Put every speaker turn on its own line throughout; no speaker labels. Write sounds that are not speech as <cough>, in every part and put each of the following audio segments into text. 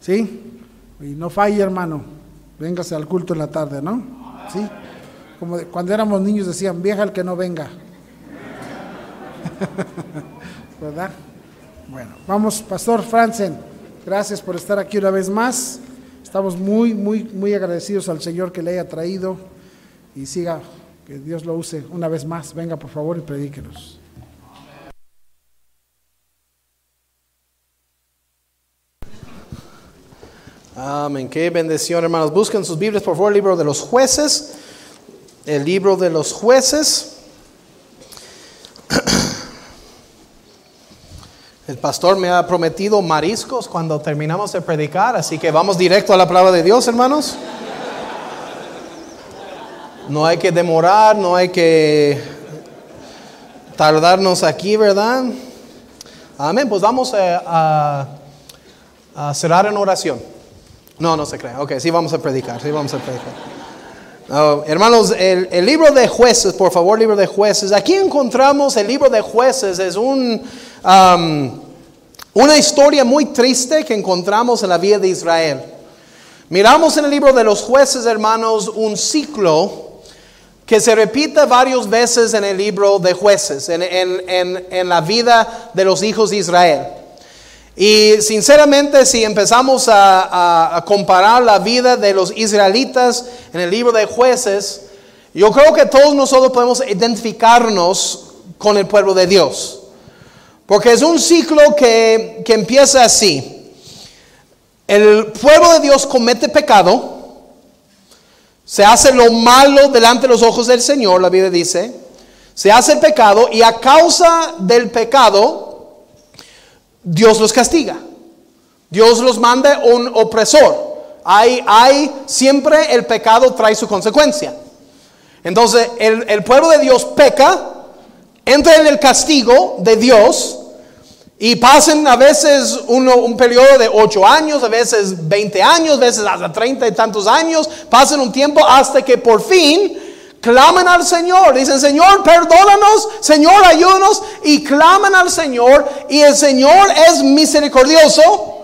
¿Sí? Y no falle, hermano. Véngase al culto en la tarde, ¿no? ¿Sí? Como cuando éramos niños decían, vieja el que no venga. <laughs> ¿Verdad? Bueno, vamos, Pastor Franzen, gracias por estar aquí una vez más. Estamos muy, muy, muy agradecidos al Señor que le haya traído y siga, que Dios lo use una vez más. Venga, por favor, y predíquenos.
Amén. Qué bendición, hermanos. Busquen sus Biblias, por favor, el libro de los jueces. El libro de los jueces. <clears throat> El pastor me ha prometido mariscos cuando terminamos de predicar, así que vamos directo a la palabra de Dios, hermanos. No hay que demorar, no hay que tardarnos aquí, ¿verdad? Amén. Pues vamos a, a cerrar en oración. No, no se cree. Ok, sí vamos a predicar, sí vamos a predicar. Oh, hermanos, el, el, libro de jueces, por favor, libro de jueces. Aquí encontramos el libro de jueces, es un, um, una historia muy triste que encontramos en la vida de Israel. Miramos en el libro de los jueces, hermanos, un ciclo que se repite varias veces en el libro de jueces, en, en, en, en la vida de los hijos de Israel. Y sinceramente, si empezamos a, comparar la vida de los israelitas en el libro de jueces, yo creo que todos nosotros podemos identificarnos con el pueblo de Dios. Porque es un ciclo que, que empieza así. El pueblo de Dios comete pecado, se hace lo malo delante de los ojos del Señor, la Biblia dice, se hace el pecado y a causa del pecado, Dios los castiga. Dios los manda un opresor. Hay, hay, siempre el pecado trae su consecuencia. Entonces el, pueblo de Dios peca, entra en el castigo de Dios y pasen a veces uno, un periodo de ocho años, a veces 20 años, a veces hasta 30 y tantos años, pasan un tiempo hasta que por fin claman al Señor, dicen, Señor, perdónanos, Señor, ayúdanos, y claman al Señor, y el Señor es misericordioso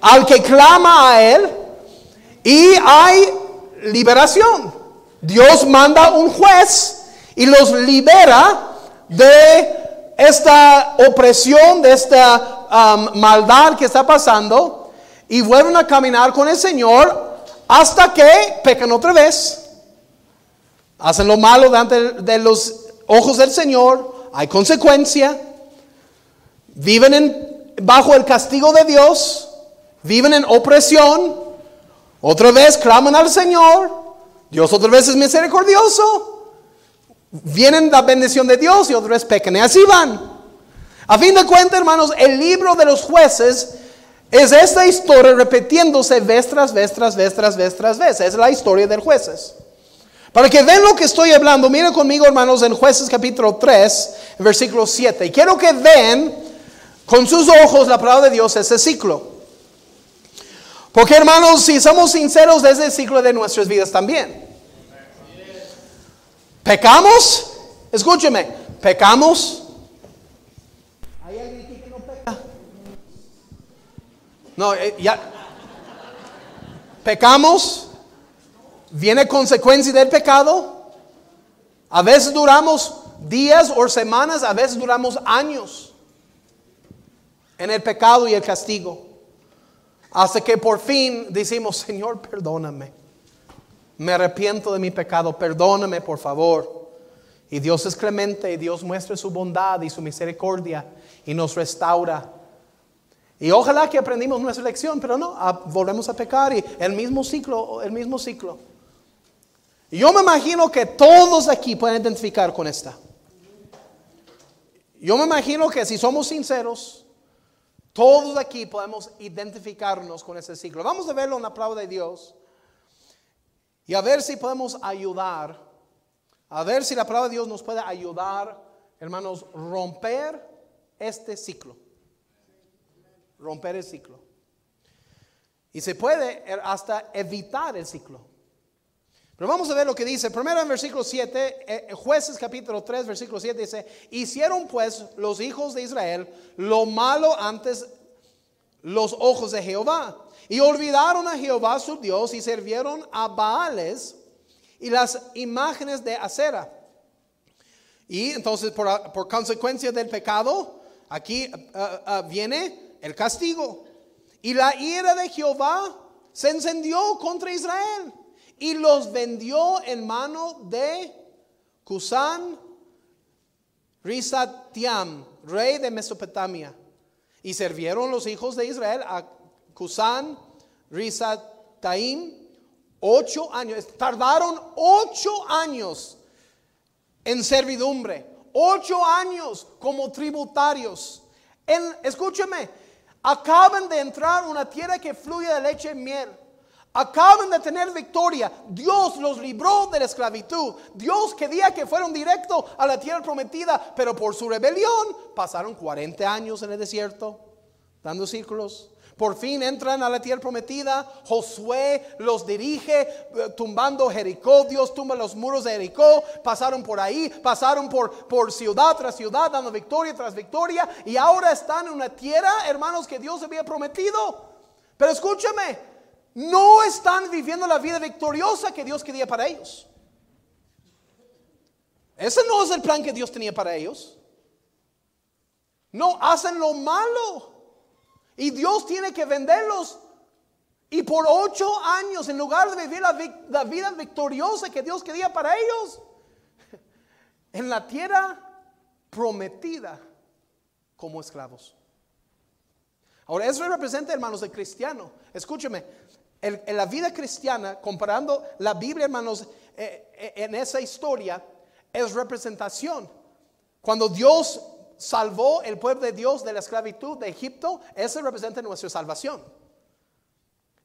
al que clama a Él, y hay liberación. Dios manda un juez y los libera de esta opresión, de esta um, maldad que está pasando, y vuelven a caminar con el Señor hasta que pecan otra vez hacen lo malo delante de los ojos del Señor, hay consecuencia, viven en, bajo el castigo de Dios, viven en opresión, otra vez claman al Señor, Dios otra vez es misericordioso, vienen la bendición de Dios y otra vez pecan y así van. A fin de cuentas, hermanos, el libro de los jueces es esta historia repitiéndose vez tras vez, tras vez, tras vez, tras vez. Es la historia del jueces. Para que vean lo que estoy hablando, miren conmigo hermanos en jueces capítulo 3, versículo 7. Y quiero que vean con sus ojos la palabra de Dios ese ciclo. Porque hermanos, si somos sinceros, es el ciclo de nuestras vidas también. Pecamos, escúcheme, pecamos. ¿Hay alguien aquí que no? No, eh, ya. Pecamos viene consecuencia del pecado. A veces duramos días o semanas, a veces duramos años en el pecado y el castigo. Hasta que por fin decimos, Señor, perdóname. Me arrepiento de mi pecado, perdóname por favor. Y Dios es clemente y Dios muestra su bondad y su misericordia y nos restaura. Y ojalá que aprendimos nuestra lección, pero no, volvemos a pecar y el mismo ciclo, el mismo ciclo. Yo me imagino que todos aquí pueden identificar con esta. Yo me imagino que si somos sinceros, todos aquí podemos identificarnos con ese ciclo. Vamos a verlo en la palabra de Dios y a ver si podemos ayudar, a ver si la palabra de Dios nos puede ayudar, hermanos, romper este ciclo. Romper el ciclo. Y se puede hasta evitar el ciclo. Pero vamos a ver lo que dice. Primero en versículo 7, eh, jueces capítulo 3, versículo 7 dice, hicieron pues los hijos de Israel lo malo antes los ojos de Jehová. Y olvidaron a Jehová su Dios y sirvieron a Baales y las imágenes de acera. Y entonces por, consecuencia del pecado, aquí eh, eh, viene el castigo. Y la ira de Jehová se encendió contra Israel y los vendió en mano de Cusán Risatiam, rey de Mesopotamia. Y sirvieron los hijos de Israel a Cusán Risataim ocho años. Tardaron ocho años en servidumbre, ocho años como tributarios. En, escúcheme, acaban de entrar una tierra que fluye de leche y miel. Acaban de tener victoria. Dios los libró de la esclavitud. Dios quería que fueran directo a la tierra prometida, pero por su rebelión pasaron 40 años en el desierto, dando círculos. Por fin entran a la tierra prometida. Josué los dirige, eh, tumbando Jericó. Dios tumba los muros de Jericó. Pasaron por ahí, pasaron por, por ciudad tras ciudad, dando victoria tras victoria. Y ahora están en una tierra, hermanos, que Dios había prometido. Pero escúchame, no están viviendo la vida victoriosa que Dios quería para ellos. Ese no es el plan que Dios tenía para ellos. No, hacen lo malo. Y Dios tiene que venderlos. Y por ocho años, en lugar de vivir la, vida victoriosa que Dios quería para ellos, <laughs> en la tierra prometida como esclavos. Ahora, eso representa, hermanos, el cristiano. Escúcheme, en la vida cristiana, comparando la Biblia, hermanos, eh, eh, en esa historia, es representación. Cuando Dios salvó el pueblo de Dios de la esclavitud de Egipto, eso representa nuestra salvación.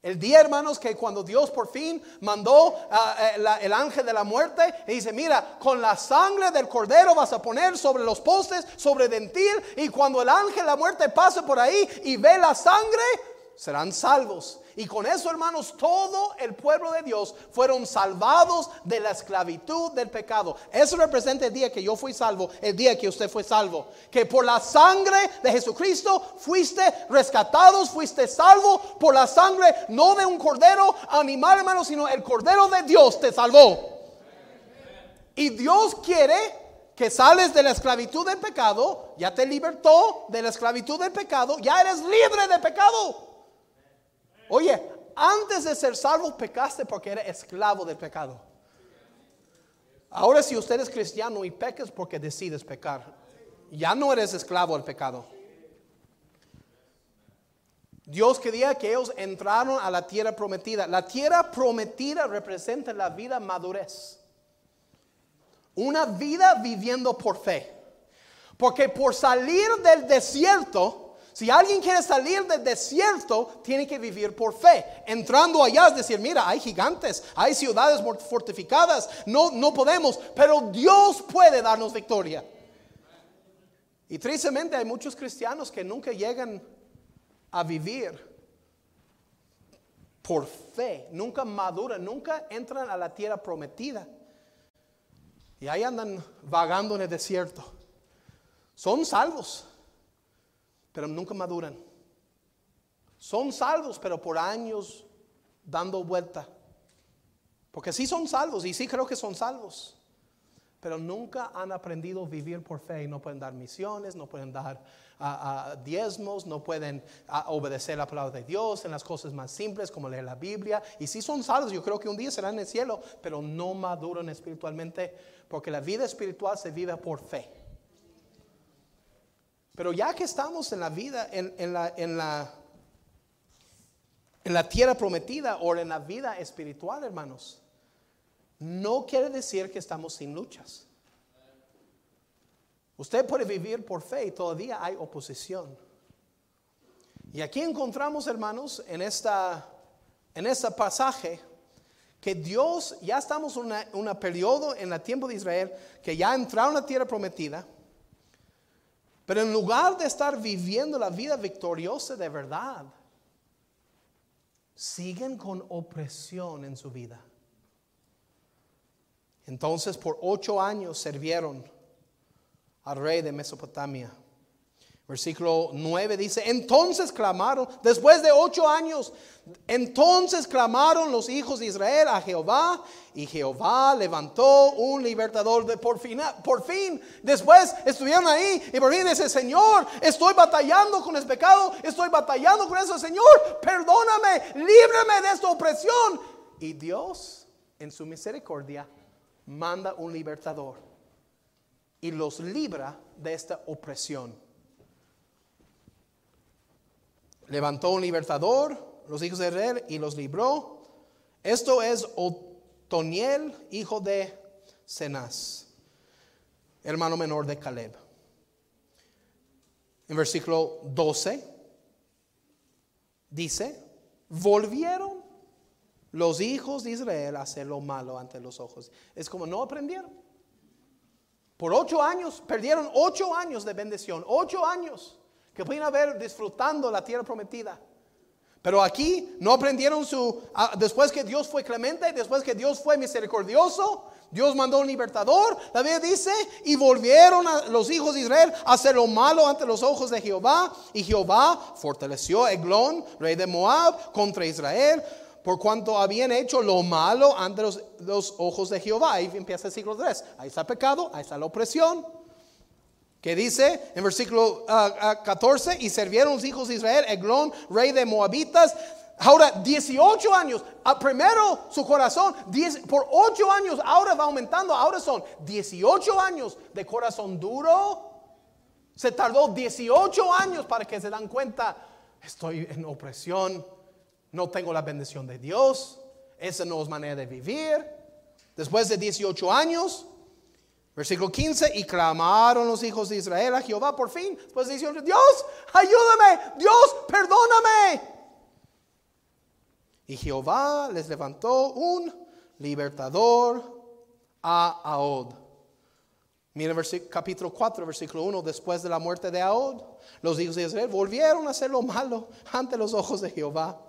El día, hermanos, que cuando Dios por fin mandó eh, el ángel de la muerte y dice, mira, con la sangre del cordero vas a poner sobre los postes, sobre dentil, y cuando el ángel de la muerte pase por ahí y ve la sangre, serán salvos. Y con eso, hermanos, todo el pueblo de Dios fueron salvados de la esclavitud del pecado. Eso representa el día que yo fui salvo, el día que usted fue salvo. Que por la sangre de Jesucristo fuiste rescatados, fuiste salvo por la sangre, no de un cordero animal, hermanos, sino el cordero de Dios te salvó. Y Dios quiere que sales de la esclavitud del pecado, ya te libertó de la esclavitud del pecado, ya eres libre de pecado. Oye, antes de ser salvo pecaste porque eres esclavo del pecado. Ahora si usted es cristiano y pecas porque decides pecar, ya no eres esclavo del pecado. Dios quería que ellos entraron a la tierra prometida. La tierra prometida representa la vida madurez. Una vida viviendo por fe. Porque por salir del desierto, si alguien quiere salir del desierto, tiene que vivir por fe. Entrando allá es decir, mira, hay gigantes, hay ciudades fortificadas, no, no podemos, pero Dios puede darnos victoria. Y tristemente hay muchos cristianos que nunca llegan a vivir por fe, nunca maduran, nunca entran a la tierra prometida. Y ahí andan vagando en el desierto. Son salvos pero nunca maduran. Son salvos, pero por años dando vuelta. Porque sí son salvos y sí creo que son salvos. Pero nunca han aprendido a vivir por fe y no pueden dar misiones, no pueden dar diezmos, no pueden obedecer la palabra de Dios en las cosas más simples como leer la Biblia. Y sí son salvos, yo creo que un día serán en el cielo, pero no maduran espiritualmente porque la vida espiritual se vive por fe. Pero ya que estamos en la vida, en, la, tierra prometida o en la vida espiritual, hermanos, no quiere decir que estamos sin luchas. Usted puede vivir por fe y todavía hay oposición. Y aquí encontramos, hermanos, en esta en este pasaje que Dios, ya estamos en un periodo en el tiempo de Israel, que ya entraron a la tierra prometida, pero en lugar de estar viviendo la vida victoriosa de verdad, siguen con opresión en su vida. Entonces por ocho años sirvieron al rey de Mesopotamia. Versículo 9 dice, entonces clamaron, después de ocho años, entonces clamaron los hijos de Israel a Jehová y Jehová levantó un libertador de por fin, por fin. Después estuvieron ahí y por fin dice, Señor, estoy batallando con el pecado, estoy batallando con eso, Señor, perdóname, líbrame de esta opresión. Y Dios, en su misericordia, manda un libertador y los libra de esta opresión levantó un libertador, los hijos de Israel, y los libró. Esto es Otoniel, hijo de Cenaz, hermano menor de Caleb. En versículo 12 dice, volvieron los hijos de Israel a hacer lo malo ante los ojos. Es como no aprendieron. Por ocho años, perdieron ocho años de bendición, ocho años que pueden haber disfrutando la tierra prometida. Pero aquí no aprendieron su, ah, después que Dios fue clemente, después que Dios fue misericordioso, Dios mandó un libertador. La Biblia dice, y volvieron a los hijos de Israel a hacer lo malo ante los ojos de Jehová. Y Jehová fortaleció a Eglón, rey de Moab, contra Israel, por cuanto habían hecho lo malo ante los, los ojos de Jehová. Ahí empieza el siglo 3. Ahí está el pecado, ahí está la opresión que dice en versículo 14, ah, ah, y sirvieron los hijos de Israel, Eglón, rey de Moabitas, ahora 18 años, ah, primero su corazón, por 8 años, ahora va aumentando, ahora son 18 años de corazón duro, se tardó 18 años para que se dan cuenta, estoy en opresión, no tengo la bendición de Dios, esa no es manera de vivir. Después de 18 años, Versículo 15, y clamaron los hijos de Israel a Jehová por fin. Pues dijeron, Dios, ayúdame, Dios, perdóname. Y Jehová les levantó un libertador a Ahod. Mira capítulo 4, versículo 1, después de la muerte de Ahod, los hijos de Israel volvieron a hacer lo malo ante los ojos de Jehová.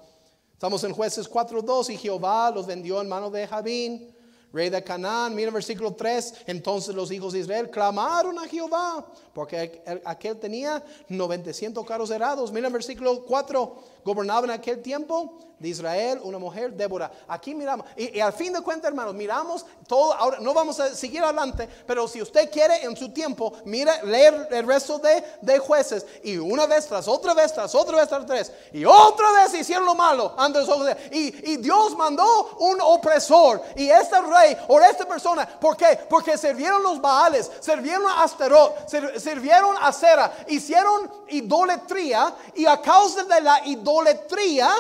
Estamos en jueces 4, 2 y Jehová los vendió en mano de Jabín rey de Canaán. Mira versículo 3. Entonces los hijos de Israel clamaron a Jehová, porque aquel tenía 900 carros herados. Mira versículo 4. Gobernaba en aquel tiempo de Israel una mujer, Débora. Aquí miramos, y, al fin de cuentas, hermanos, miramos todo. Ahora no vamos a seguir adelante, pero si usted quiere en su tiempo, mira, leer el resto de, de jueces. Y una vez tras otra vez, tras otra vez, tras tres. Y otra vez hicieron lo malo ante los ojos de y, y Dios mandó un opresor. Y este rey o esta persona, ¿por qué? Porque sirvieron los Baales, sirvieron a Asterot, sirvieron a Sera, hicieron idolatría. Y a causa de la idolatría,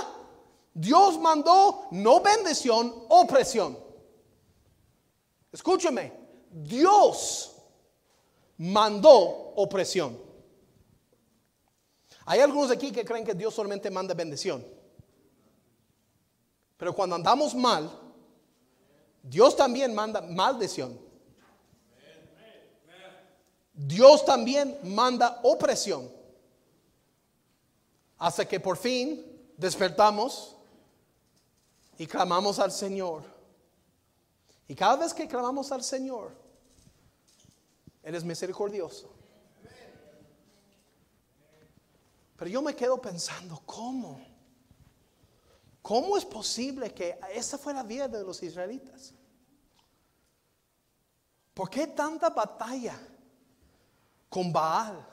Dios mandó no bendición, opresión. Escúcheme, Dios mandó opresión. Hay algunos aquí que creen que Dios solamente manda bendición. Pero cuando andamos mal, Dios también manda maldición. Dios también manda opresión. Hasta que por fin despertamos y clamamos al Señor. Y cada vez que clamamos al Señor, Él es misericordioso. Pero yo me quedo pensando, ¿cómo? ¿Cómo es posible que esa fue la vida de los israelitas? ¿Por qué tanta batalla con Baal?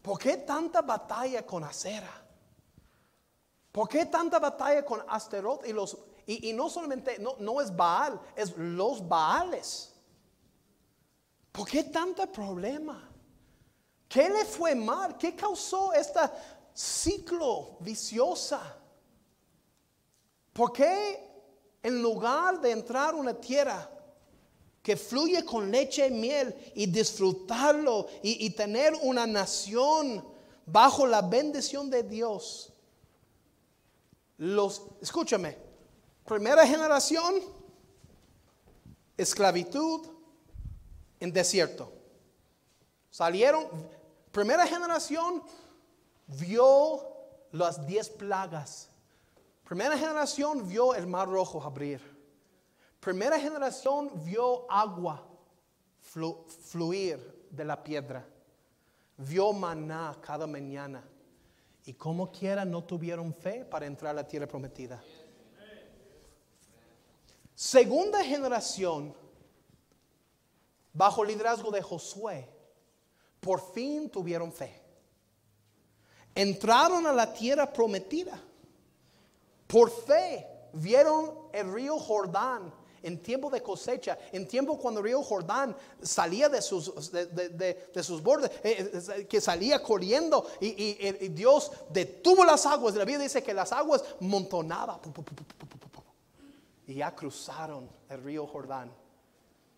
¿Por qué tanta batalla con Acera? ¿Por qué tanta batalla con Asterot y los y, no solamente no, no es Baal, es los Baales? ¿Por qué tanto problema? ¿Qué le fue mal? ¿Qué causó este ciclo viciosa? ¿Por qué en lugar de entrar a una tierra que fluye con leche y miel y disfrutarlo y, y tener una nación bajo la bendición de Dios, los, escúchame, primera generación, esclavitud en desierto. Salieron, primera generación vio las diez plagas. Primera generación vio el mar rojo abrir. Primera generación vio agua fluir de la piedra. vio maná cada mañana y como quiera no tuvieron fe para entrar a la tierra prometida. Segunda generación, bajo el liderazgo de Josué, por fin tuvieron fe. Entraron a la tierra prometida. Por fe vieron el río Jordán en tiempo de cosecha, en tiempo cuando el río Jordán salía de sus, de, sus bordes, eh, eh, que salía corriendo y, Dios detuvo las aguas. La Biblia dice que las aguas montonaban y ya cruzaron el río Jordán.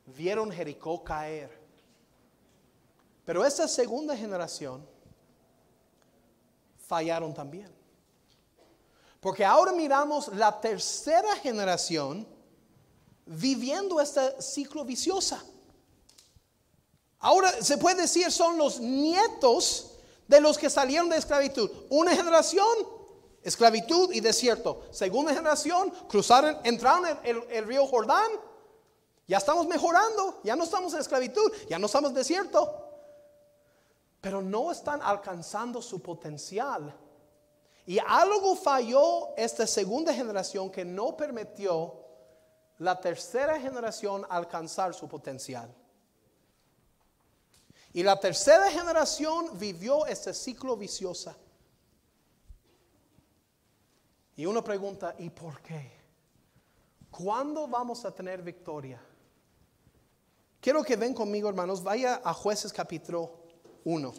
Vieron Jericó caer. Pero esa segunda generación fallaron también. Porque ahora miramos la tercera generación viviendo este ciclo viciosa. Ahora se puede decir son los nietos de los que salieron de esclavitud. Una generación, esclavitud y desierto. Segunda generación, cruzaron, entraron en el, río Jordán. Ya estamos mejorando, ya no estamos en esclavitud, ya no estamos en desierto. Pero no están alcanzando su potencial. Y algo falló esta segunda generación que no permitió la tercera generación alcanzar su potencial. Y la tercera generación vivió este ciclo vicioso. Y uno pregunta, ¿y por qué? ¿Cuándo vamos a tener victoria? Quiero que ven conmigo, hermanos, vaya a jueces capítulo 1.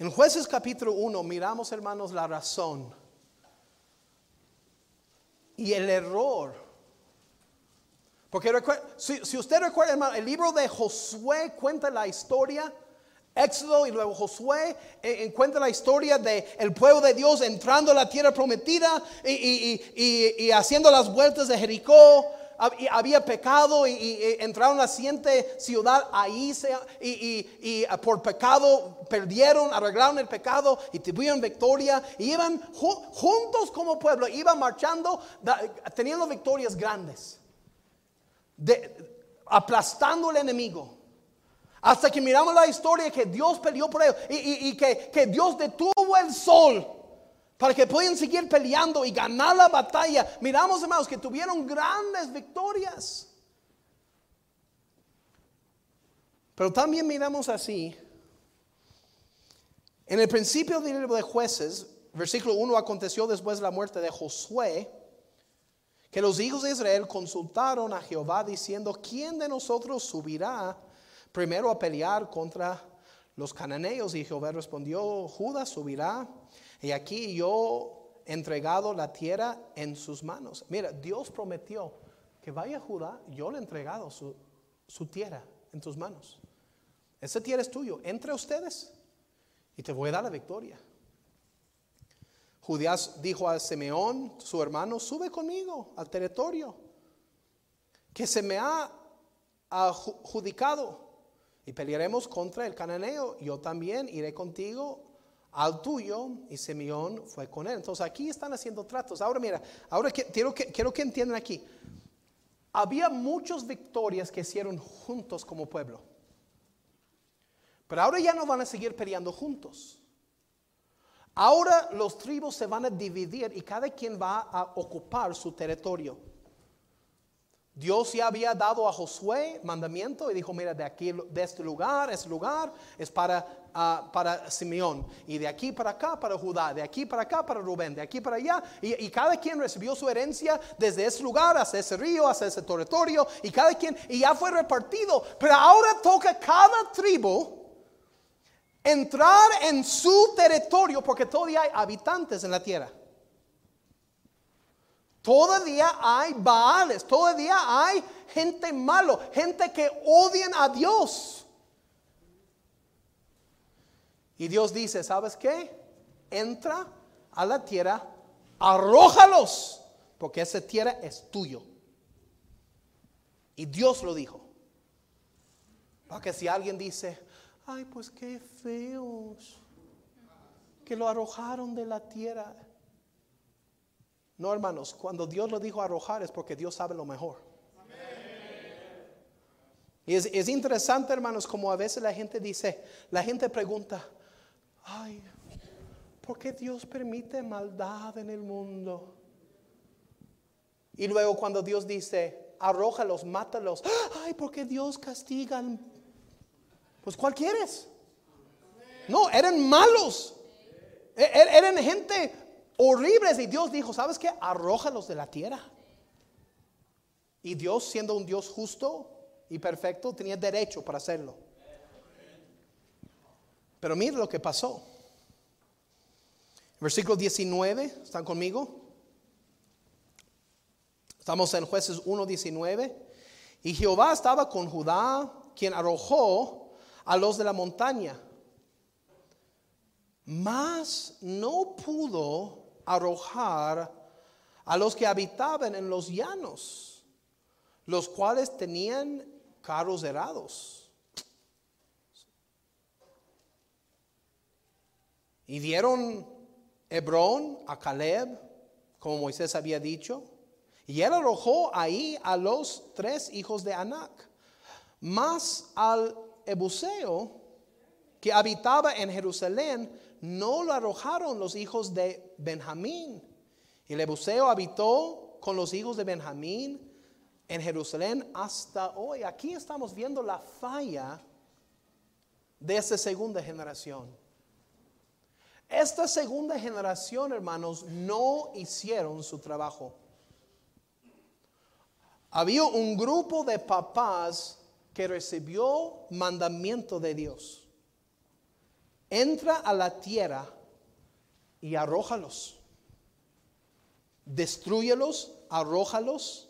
En jueces capítulo 1 miramos, hermanos, la razón y el error. Porque si, usted recuerda, el libro de Josué cuenta la historia, Éxodo y luego Josué eh, cuenta la historia del el pueblo de Dios entrando a la tierra prometida y haciendo las vueltas de Jericó había pecado y, entraron a la siguiente ciudad ahí y, por pecado perdieron, arreglaron el pecado y tuvieron victoria. Y iban juntos como pueblo, iban marchando, teniendo victorias grandes, aplastando el enemigo. Hasta que miramos la historia que Dios peleó por ellos y, que Dios detuvo el sol para que puedan seguir peleando y ganar la batalla. Miramos, hermanos, que tuvieron grandes victorias. Pero también miramos así. En el principio del libro de jueces, versículo 1, aconteció después de la muerte de Josué, que los hijos de Israel consultaron a Jehová diciendo, ¿quién de nosotros subirá primero a pelear contra los cananeos? Y Jehová respondió, Judas subirá y aquí yo he entregado la tierra en sus manos. Mira, Dios prometió que vaya Judá, yo le he entregado su, su tierra en tus manos. Esa tierra es tuyo, entre ustedes y te voy a dar la victoria. Judías dijo a Simeón, su hermano, sube conmigo al territorio que se me ha adjudicado y pelearemos contra el cananeo. Yo también iré contigo al tuyo y Simeón fue con él. Entonces aquí están haciendo tratos. Ahora mira, ahora quiero que, quiero que entiendan aquí. Había muchas victorias que hicieron juntos como pueblo. Pero ahora ya no van a seguir peleando juntos. Ahora los tribus se van a dividir y cada quien va a ocupar su territorio. Dios ya había dado a Josué mandamiento y dijo, mira, de aquí, de este lugar, este lugar es para, ah, para Simeón. Y de aquí para acá para Judá, de aquí para acá para Rubén, de aquí para allá. Y, cada quien recibió su herencia desde ese lugar hasta ese río, hasta ese territorio. Y cada quien, y ya fue repartido. Pero ahora toca cada tribu entrar en su territorio porque todavía hay habitantes en la tierra. Todavía hay baales, todavía hay gente malo, gente que odian a Dios. Y Dios dice, ¿sabes qué? Entra a la tierra, arrójalos, porque esa tierra es tuyo. Y Dios lo dijo. Porque si alguien dice, ay, pues qué feos, que lo arrojaron de la tierra. No, hermanos, cuando Dios lo dijo arrojar es porque Dios sabe lo mejor. Y es, es interesante, hermanos, como a veces la gente dice, la gente pregunta, ay, ¿por qué Dios permite maldad en el mundo? Y luego cuando Dios dice, arrójalos, mátalos, ay, ¿por qué Dios castiga? al-?" Pues ¿cuál quieres? No, eran malos. E- e- Eran gente horribles y Dios dijo, ¿sabes qué? Arrójalos de la tierra. Y Dios, siendo un Dios justo y perfecto, tenía derecho para hacerlo. Pero mire lo que pasó. Versículo 19, ¿están conmigo? Estamos en jueces 1.19. Y Jehová estaba con Judá, quien arrojó a los de la montaña. Mas no pudo arrojar a los que habitaban en los llanos, los cuales tenían carros herados. Y dieron Hebrón a Caleb, como Moisés había dicho, y él arrojó ahí a los tres hijos de Anac. Mas al Ebuseo, que habitaba en Jerusalén, no lo arrojaron los hijos de Benjamín. Y el Ebuseo habitó con los hijos de Benjamín en Jerusalén hasta hoy. Aquí estamos viendo la falla de esta segunda generación. Esta segunda generación, hermanos, no hicieron su trabajo. Había un grupo de papás que recibió mandamiento de Dios. Entra a la tierra y arrójalos. Destruyelos, arrójalos.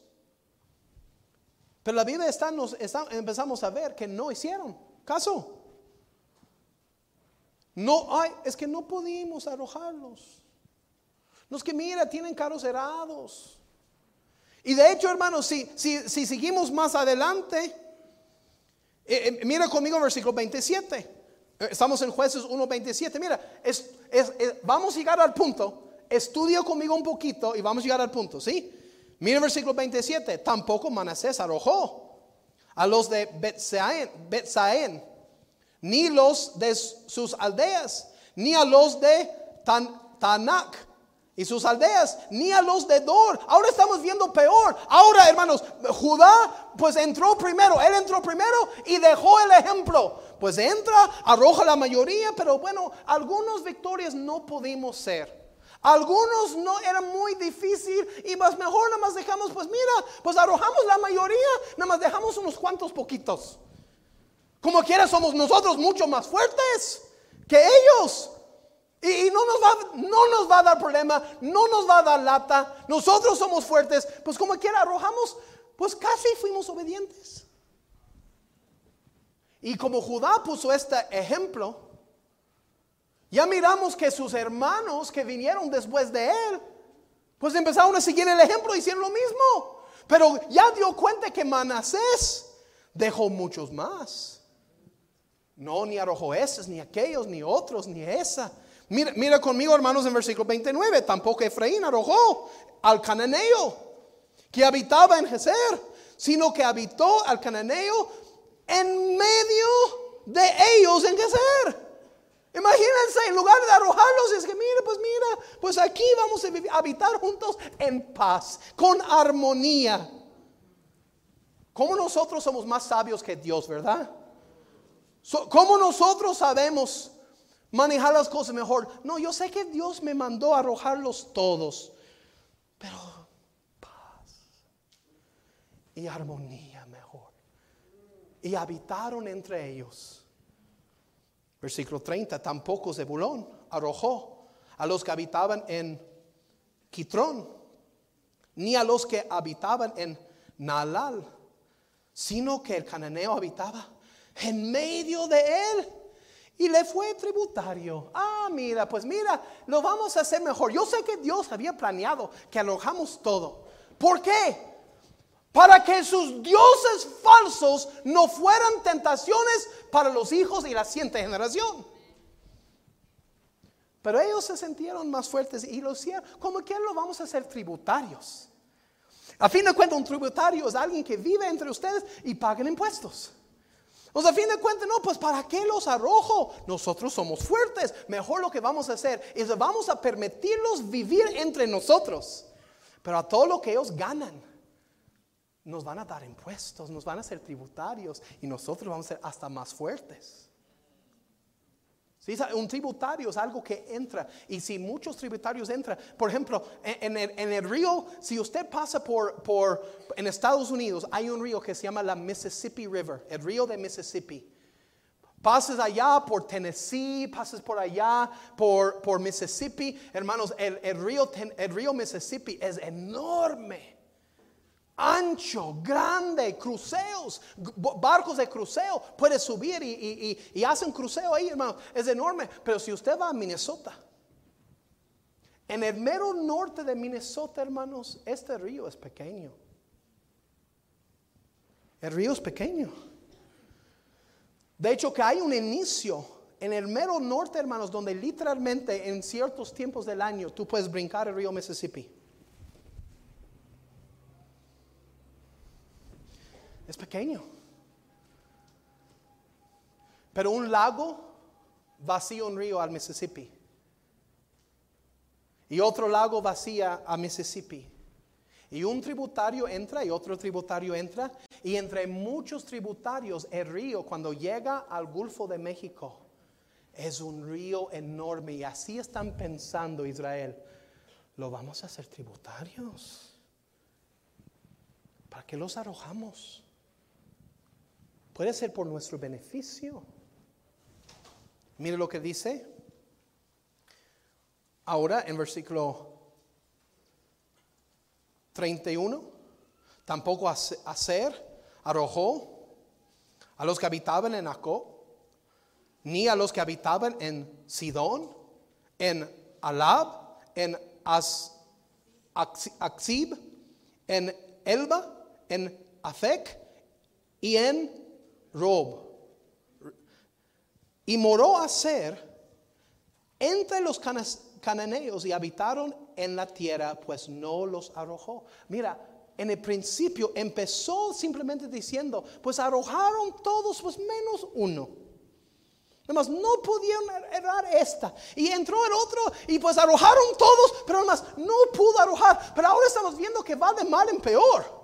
Pero la Biblia está, nos, está- empezamos a ver que no hicieron caso. No hay, es que no pudimos arrojarlos. No es que mira, tienen carros herados. Y de hecho, hermanos, si, si, si seguimos más adelante, eh, eh, mira conmigo versículo 27. Eh, Estamos en jueces 1.27. Mira, es, es- vamos a llegar al punto. Estudia conmigo un poquito y vamos a llegar al punto, ¿sí? Mira el versículo 27. Tampoco Manasés arrojó a los de Betsaen, ni los de sus aldeas, ni a los de Tan- Tanac y sus aldeas, ni a los de Dor. Ahora estamos viendo peor. Ahora, hermanos, Judá pues entró primero, él entró primero y dejó el ejemplo. Pues entra, arroja la mayoría, pero bueno, algunas victorias no pudimos ser. Algunos no era muy difícil y más mejor nada más dejamos, pues mira, pues arrojamos la mayoría, nada más dejamos unos cuantos poquitos. Como quiera somos nosotros mucho más fuertes que ellos. Y, no, nos va, no nos va a dar problema, no nos va a dar lata. Nosotros somos fuertes. Pues como quiera arrojamos, pues casi fuimos obedientes. Y como Judá puso este ejemplo, ya miramos que sus hermanos que vinieron después de él, pues empezaron a seguir el ejemplo hicieron lo mismo. Pero ya dio cuenta que Manasés dejó muchos más. No, ni arrojó esos, ni aquellos, ni otros, ni esa. Mira, mira conmigo, hermanos, en versículo 29. Tampoco Efraín arrojó al cananeo que habitaba en Geser, sino que habitó al cananeo en medio de ellos en Geser. Imagínense, en lugar de arrojarlos, es que mire, pues mira, pues aquí vamos a habitar juntos en paz, con armonía. Como nosotros somos más sabios que Dios, ¿verdad? ¿Cómo nosotros sabemos manejar las cosas mejor? No, yo sé que Dios me mandó a arrojarlos todos, pero paz y armonía mejor. Y habitaron entre ellos. Versículo 30, tampoco Zebulón arrojó a los que habitaban en Quitrón, ni a los que habitaban en Nalal, sino que el cananeo habitaba en medio de él y le fue tributario. Ah, mira, pues mira, lo vamos a hacer mejor. Yo sé que Dios había planeado que alojamos todo. ¿Por qué? Para que sus dioses falsos no fueran tentaciones para los hijos y la siguiente generación. Pero ellos se sintieron más fuertes y lo hicieron. Como que lo vamos a hacer tributarios. A fin de cuentas, un tributario es alguien que vive entre ustedes y pagan impuestos. O a fin de cuentas, no, pues ¿para qué los arrojo? Nosotros somos fuertes. Mejor lo que vamos a hacer es vamos a permitirlos vivir entre nosotros. Pero a todo lo que ellos ganan, nos van a dar impuestos, nos van a ser tributarios y nosotros vamos a ser hasta más fuertes. Un tributario es algo que entra. Y si muchos tributarios entran, por ejemplo, en, el, río, si usted pasa por, por, en Estados Unidos, hay un río que se llama la Mississippi River, el río de Mississippi. Pases allá por Tennessee, pases por allá por, por Mississippi. Hermanos, el, el, río, el río Mississippi es enorme ancho, grande, cruceos, barcos de cruceo, puede subir y, y, hacen cruceo ahí, hermano, es enorme. Pero si usted va a Minnesota, en el mero norte de Minnesota, hermanos, este río es pequeño. El río es pequeño. De hecho, que hay un inicio en el mero norte, hermanos, donde literalmente en ciertos tiempos del año tú puedes brincar el río Mississippi. Es pequeño. Pero un lago vacía un río al Mississippi. Y otro lago vacía a Mississippi. Y un tributario entra y otro tributario entra. Y entre muchos tributarios, el río cuando llega al Golfo de México es un río enorme. Y así están pensando Israel. Lo vamos a hacer tributarios. ¿Para qué los arrojamos? Puede ser por nuestro beneficio. Mire lo que dice. Ahora en versículo 31, tampoco hacer arrojó a los que habitaban en Acó, ni a los que habitaban en Sidón, en Alab, en Aksib, en Elba, en Afek y en Rob. Y moró a ser entre los cananeos y habitaron en la tierra, pues no los arrojó. Mira, en el principio empezó simplemente diciendo, pues arrojaron todos, pues menos uno. Además, no pudieron errar esta. Y entró el otro y pues arrojaron todos, pero además no pudo arrojar. Pero ahora estamos viendo que va de mal en peor.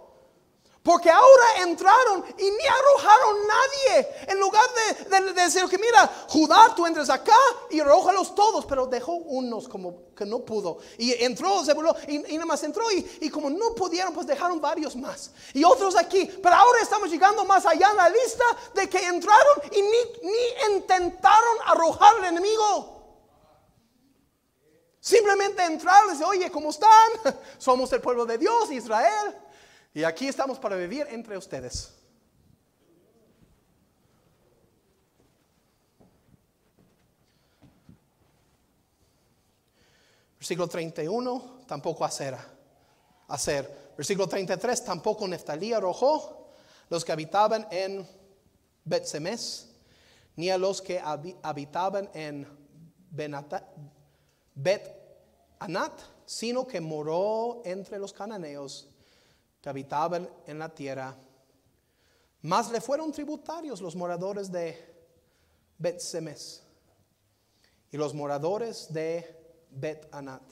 Porque ahora entraron y ni arrojaron nadie. En lugar de, decir que mira, Judá, tú entres acá y arrójalos todos. Pero dejó unos como que no pudo. Y entró, se volvió y, nada más entró. Y, como no pudieron, pues dejaron varios más. Y otros aquí. Pero ahora estamos llegando más allá en la lista de que entraron y ni, ni intentaron arrojar al enemigo. Simplemente entrar y decir, oye, ¿cómo están? <laughs> Somos el pueblo de Dios, Israel. Y aquí estamos para vivir entre ustedes. Versículo 31, tampoco hacer. hacer. Versículo 33, tampoco Neftalí arrojó los que habitaban en Bet-Semes, ni a los que habitaban en Bet-Anat, sino que moró entre los cananeos que habitaban en la tierra. Más le fueron tributarios los moradores de Bet-Semes y los moradores de Bet-Anat.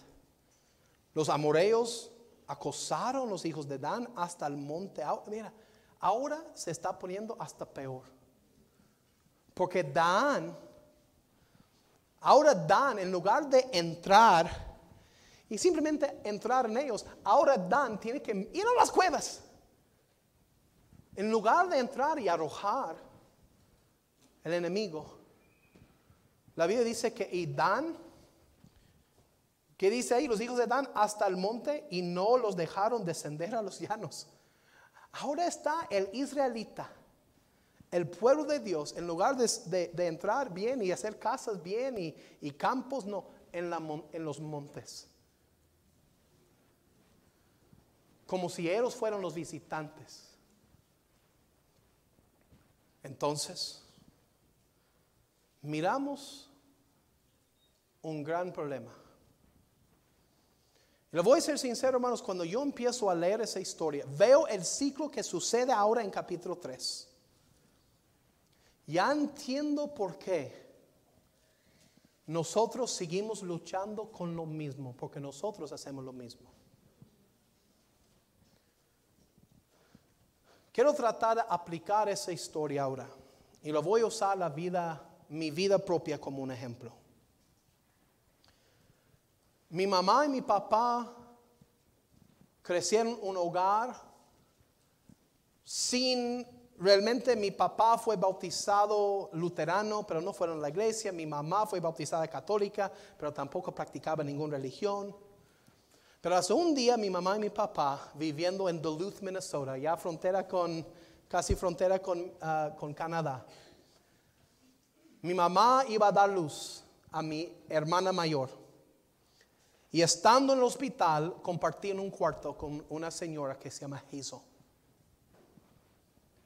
Los amoreos acosaron los hijos de Dan hasta el monte. Mira, ahora se está poniendo hasta peor. Porque Dan, ahora Dan, en lugar de entrar y simplemente entrar en ellos. Ahora Dan tiene que ir a las cuevas. En lugar de entrar y arrojar el enemigo. La Biblia dice que y Dan, ¿qué dice ahí? Los hijos de Dan hasta el monte y no los dejaron descender a los llanos. Ahora está el israelita, el pueblo de Dios, en lugar de, entrar bien y hacer casas bien y, campos, no, en, la, en los montes como si ellos fueran los visitantes. Entonces, miramos un gran problema. Y le voy a ser sincero, hermanos, cuando yo empiezo a leer esa historia, veo el ciclo que sucede ahora en capítulo 3. Ya entiendo por qué nosotros seguimos luchando con lo mismo, porque nosotros hacemos lo mismo. Quiero tratar de aplicar esa historia ahora y lo voy a usar la vida, mi vida propia como un ejemplo. Mi mamá y mi papá crecieron en un hogar sin realmente mi papá fue bautizado luterano, pero no fueron a la iglesia. Mi mamá fue bautizada católica, pero tampoco practicaba ninguna religión. Pero hace un día mi mamá y mi papá viviendo en Duluth, Minnesota, ya frontera con, casi frontera con, ah, con Canadá. Mi mamá iba a dar luz a mi hermana mayor. Y estando en el hospital, compartí en un cuarto con una señora que se llama Hazel.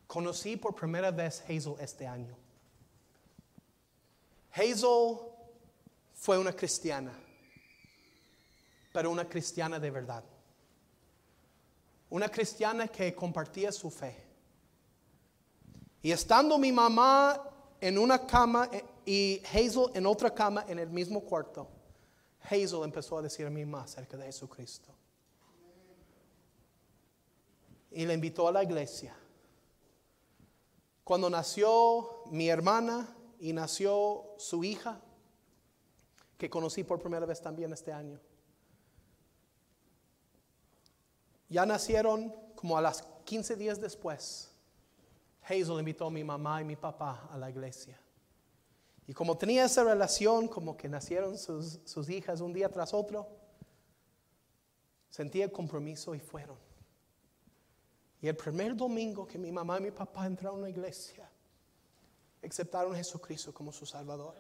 Conocí por primera vez Hazel este año. Hazel fue una cristiana, pero una cristiana de verdad. Una cristiana que compartía su fe. Y estando mi mamá en una cama eh, y Hazel en otra cama en el mismo cuarto, Hazel empezó a decir a mi mamá acerca de Jesucristo. Y le invitó a la iglesia. Cuando nació mi hermana y nació su hija, que conocí por primera vez también este año. Ya nacieron como a las 15 días después. Hazel invitó a mi mamá y mi papá a la iglesia. Y como tenía esa relación, como que nacieron sus, sus hijas un día tras otro, sentí el compromiso y fueron. Y el primer domingo que mi mamá y mi papá entraron a la iglesia, aceptaron a Jesucristo como su Salvador.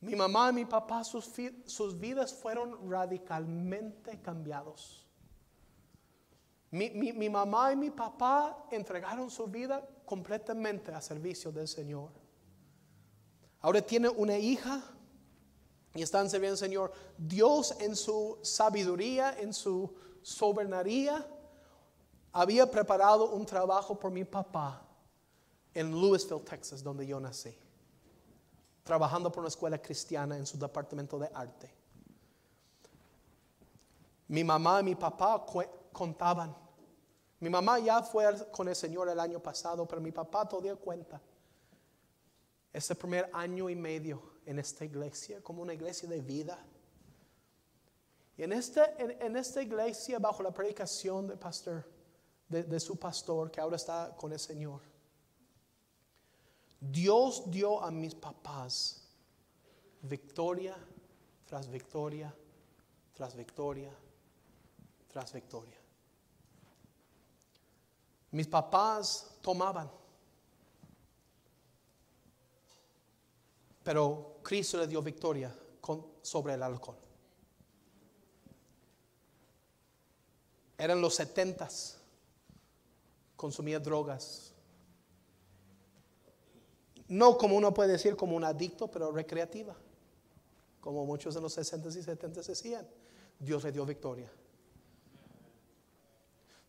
Mi mamá y mi papá, sus, sus vidas fueron radicalmente cambiados. Mi, mi, mi, mamá y mi papá entregaron su vida completamente a servicio del Señor. Ahora tiene una hija y están sirviendo Señor. Dios en su sabiduría, en su soberanía, había preparado un trabajo por mi papá en Louisville, Texas, donde yo nací. Trabajando por una escuela cristiana en su departamento de arte. Mi mamá y mi papá contaban. Mi mamá ya fue con el Señor el año pasado, pero mi papá todavía cuenta. Ese primer año y medio en esta iglesia, como una iglesia de vida. Y en esta, en, esta iglesia, bajo la predicación de, pastor, de, de su pastor, que ahora está con el Señor, Dios dio a mis papás victoria tras victoria, tras victoria, tras victoria. Mis papás tomaban, pero Cristo le dio victoria sobre el alcohol. Eran los setentas, consumía drogas. No como uno puede decir como un adicto, pero recreativa, como muchos de los sesentas y setentas decían. Dios le dio victoria.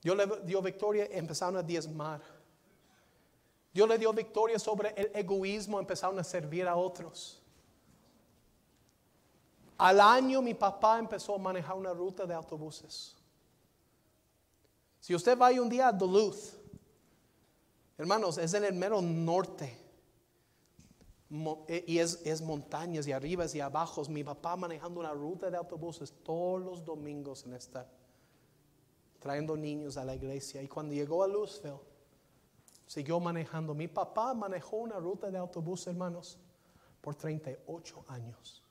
Dios le dio victoria, empezaron a diezmar. Dios le dio victoria sobre el egoísmo, empezaron a servir a otros. Al año mi papá empezó a manejar una ruta de autobuses. Si usted va un día a Duluth, hermanos, es en el mero norte. Y es, es montañas y arribas y abajo. Mi papá manejando una ruta de autobuses todos los domingos en esta trayendo niños a la iglesia. Y cuando llegó a Louisville, siguió manejando. Mi papá manejó una ruta de autobús, hermanos, por 38 años.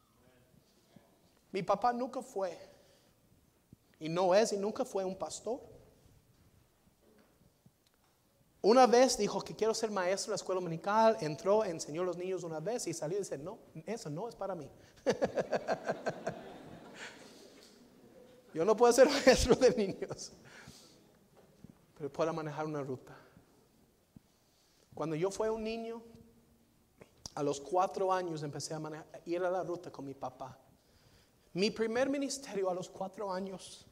Mi papá nunca fue, y no es, y nunca fue un pastor. Una vez dijo que quiero ser maestro en la escuela dominical, entró, enseñó a los niños una vez y salió y dice, no, eso no es para mí. <laughs> Yo no puedo ser <laughs> maestro de niños, pero puedo manejar una ruta. Cuando yo fui un niño, a los cuatro años empecé a ir a la ruta con mi papá. Mi primer ministerio a los cuatro años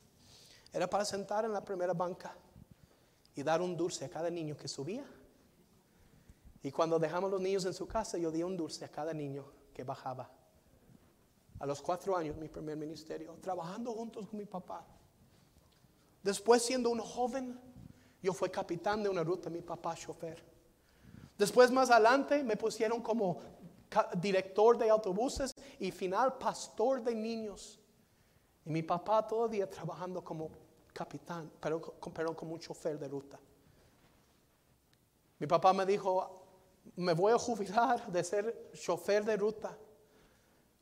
era para sentar en la primera banca y dar un dulce a cada niño que subía Y cuando dejamos los niños en su casa, yo di un dulce a cada niño que bajaba. A los cuatro años, mi primer ministerio, trabajando juntos con mi papá. Después, siendo un joven, yo fui capitán de una ruta, mi papá chofer. Después, más adelante, me pusieron como director de autobuses y final pastor de niños. Y mi papá todavía trabajando como capitán, pero, pero como un chofer de ruta. Mi papá me dijo, me voy a jubilar de ser chofer de ruta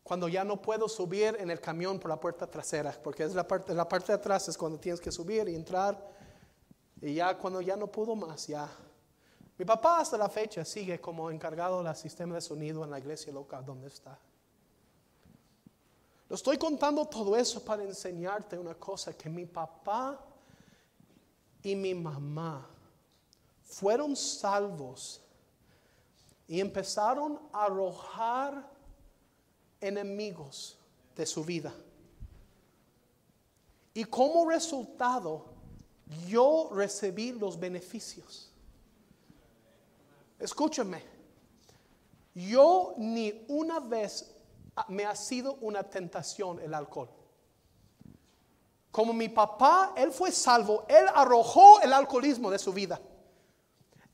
cuando ya no puedo subir en el camión por la puerta trasera, porque es la parte, la parte de atrás es cuando tienes que subir y entrar, y ya cuando ya no pudo más, ya. Mi papá hasta la fecha sigue como encargado del sistema de sonido en la iglesia local donde está. Lo estoy contando todo eso para enseñarte una cosa, que mi papá y mi mamá fueron salvos y empezaron a arrojar enemigos de su vida. Y como resultado, yo recibí los beneficios. Escúchame, yo ni una vez me ha sido una tentación el alcohol. Como mi papá, él fue salvo, él arrojó el alcoholismo de su vida.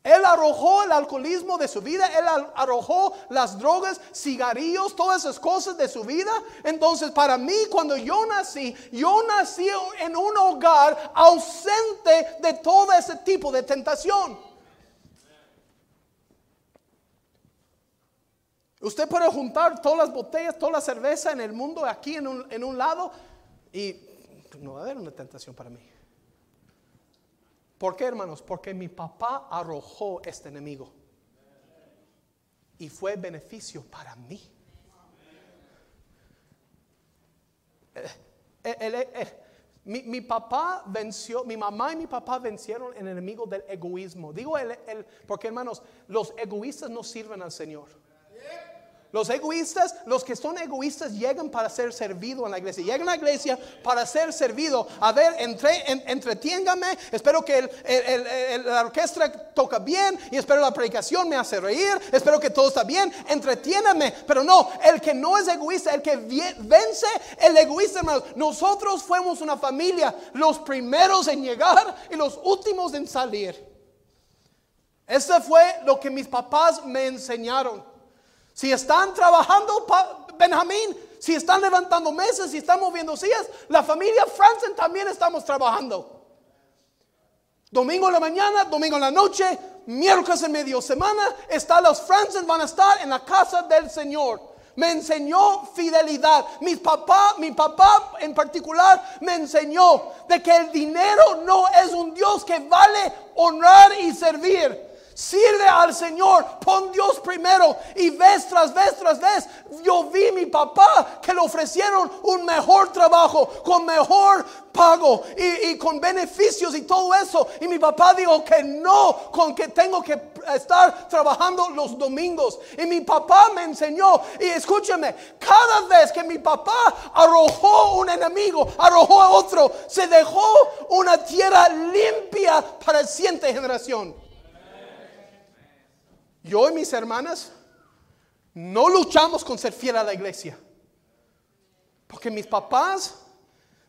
Él arrojó el alcoholismo de su vida, él arrojó las drogas, cigarrillos, todas esas cosas de su vida. Entonces, para mí, cuando yo nací, yo nací en un hogar ausente de todo ese tipo de tentación. Usted puede juntar todas las botellas, toda la cerveza en el mundo aquí en un, en un lado y no va a haber una tentación para mí. ¿Por qué, hermanos? Porque mi papá arrojó este enemigo. Y fue beneficio para mí. Eh, eh, eh, mi, papá venció, mi mamá y mi papá vencieron el enemigo del egoísmo. Digo porque hermanos, los egoístas no sirven al Señor. Los egoístas, los que son egoístas llegan para ser servido en la iglesia. Llegan a la iglesia para ser servido. A ver, entre, entretiéngame. Espero que la orquesta toca bien y espero la predicación me hace reír. Espero que todo está bien. Entretiéname. Pero no, el que no es egoísta, el que vence el egoísta, hermanos. Nosotros fuimos una familia, los primeros en llegar y los últimos en salir. Eso fue lo que mis papás me enseñaron. Si están trabajando, Benjamín, si están levantando mesas, si están moviendo sillas, la familia Franzen también estamos trabajando. Domingo en la mañana, domingo en la noche, miércoles en medio semana, están los Franzen, van a estar en la casa del Señor. Me enseñó fidelidad. Mi papá, mi papá en particular, me enseñó de que el dinero no es un Dios que vale honrar y servir. Sirve al Señor, pon Dios primero y vez tras vez tras vez. Yo vi mi papá que le ofrecieron un mejor trabajo, con mejor pago y, con beneficios y todo eso. Y mi papá dijo que no, con que tengo que estar trabajando los domingos. Y mi papá me enseñó, y escúcheme, cada vez que mi papá arrojó un enemigo, arrojó a otro, se dejó una tierra limpia para la siguiente generación. Yo y mis hermanas no luchamos con ser fiel a la iglesia. Porque mis papás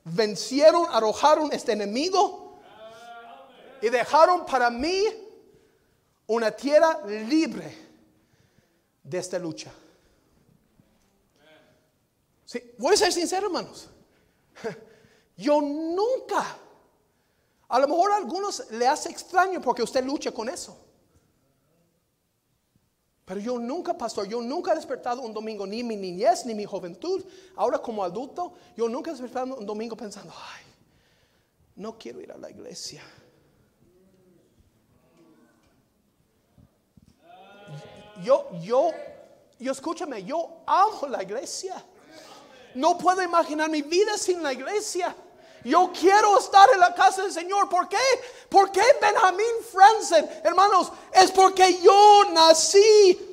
vencieron, arrojaron este enemigo y dejaron para mí una tierra libre de esta lucha. Sí, voy a ser sincero, hermanos. <laughs> Yo nunca, a lo mejor a algunos le hace extraño porque usted lucha con eso. Pero yo nunca, pastor, yo nunca he despertado un domingo, ni mi niñez, ni mi juventud. Ahora como adulto, yo nunca he despertado un domingo pensando, ay, no quiero ir a la iglesia. Yo, yo, yo escúchame, yo amo la iglesia. No puedo imaginar mi vida sin la iglesia. Yo quiero estar en la casa del Señor. ¿Por qué? ¿Por qué Benjamín Franzen? Hermanos, es porque yo nací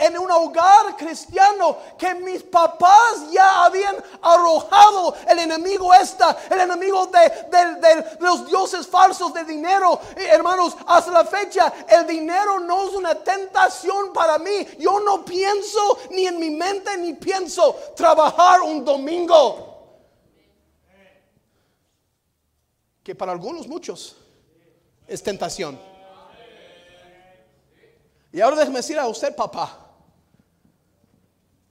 en un hogar cristiano que mis papás ya habían arrojado el enemigo esta, el enemigo de, de- de los dioses falsos de dinero. Hermanos, hasta la fecha el dinero no es una tentación para mí. Yo no pienso ni en mi mente ni pienso trabajar un domingo. Que para algunos muchos es tentación. Y ahora déjeme decir a usted, papá,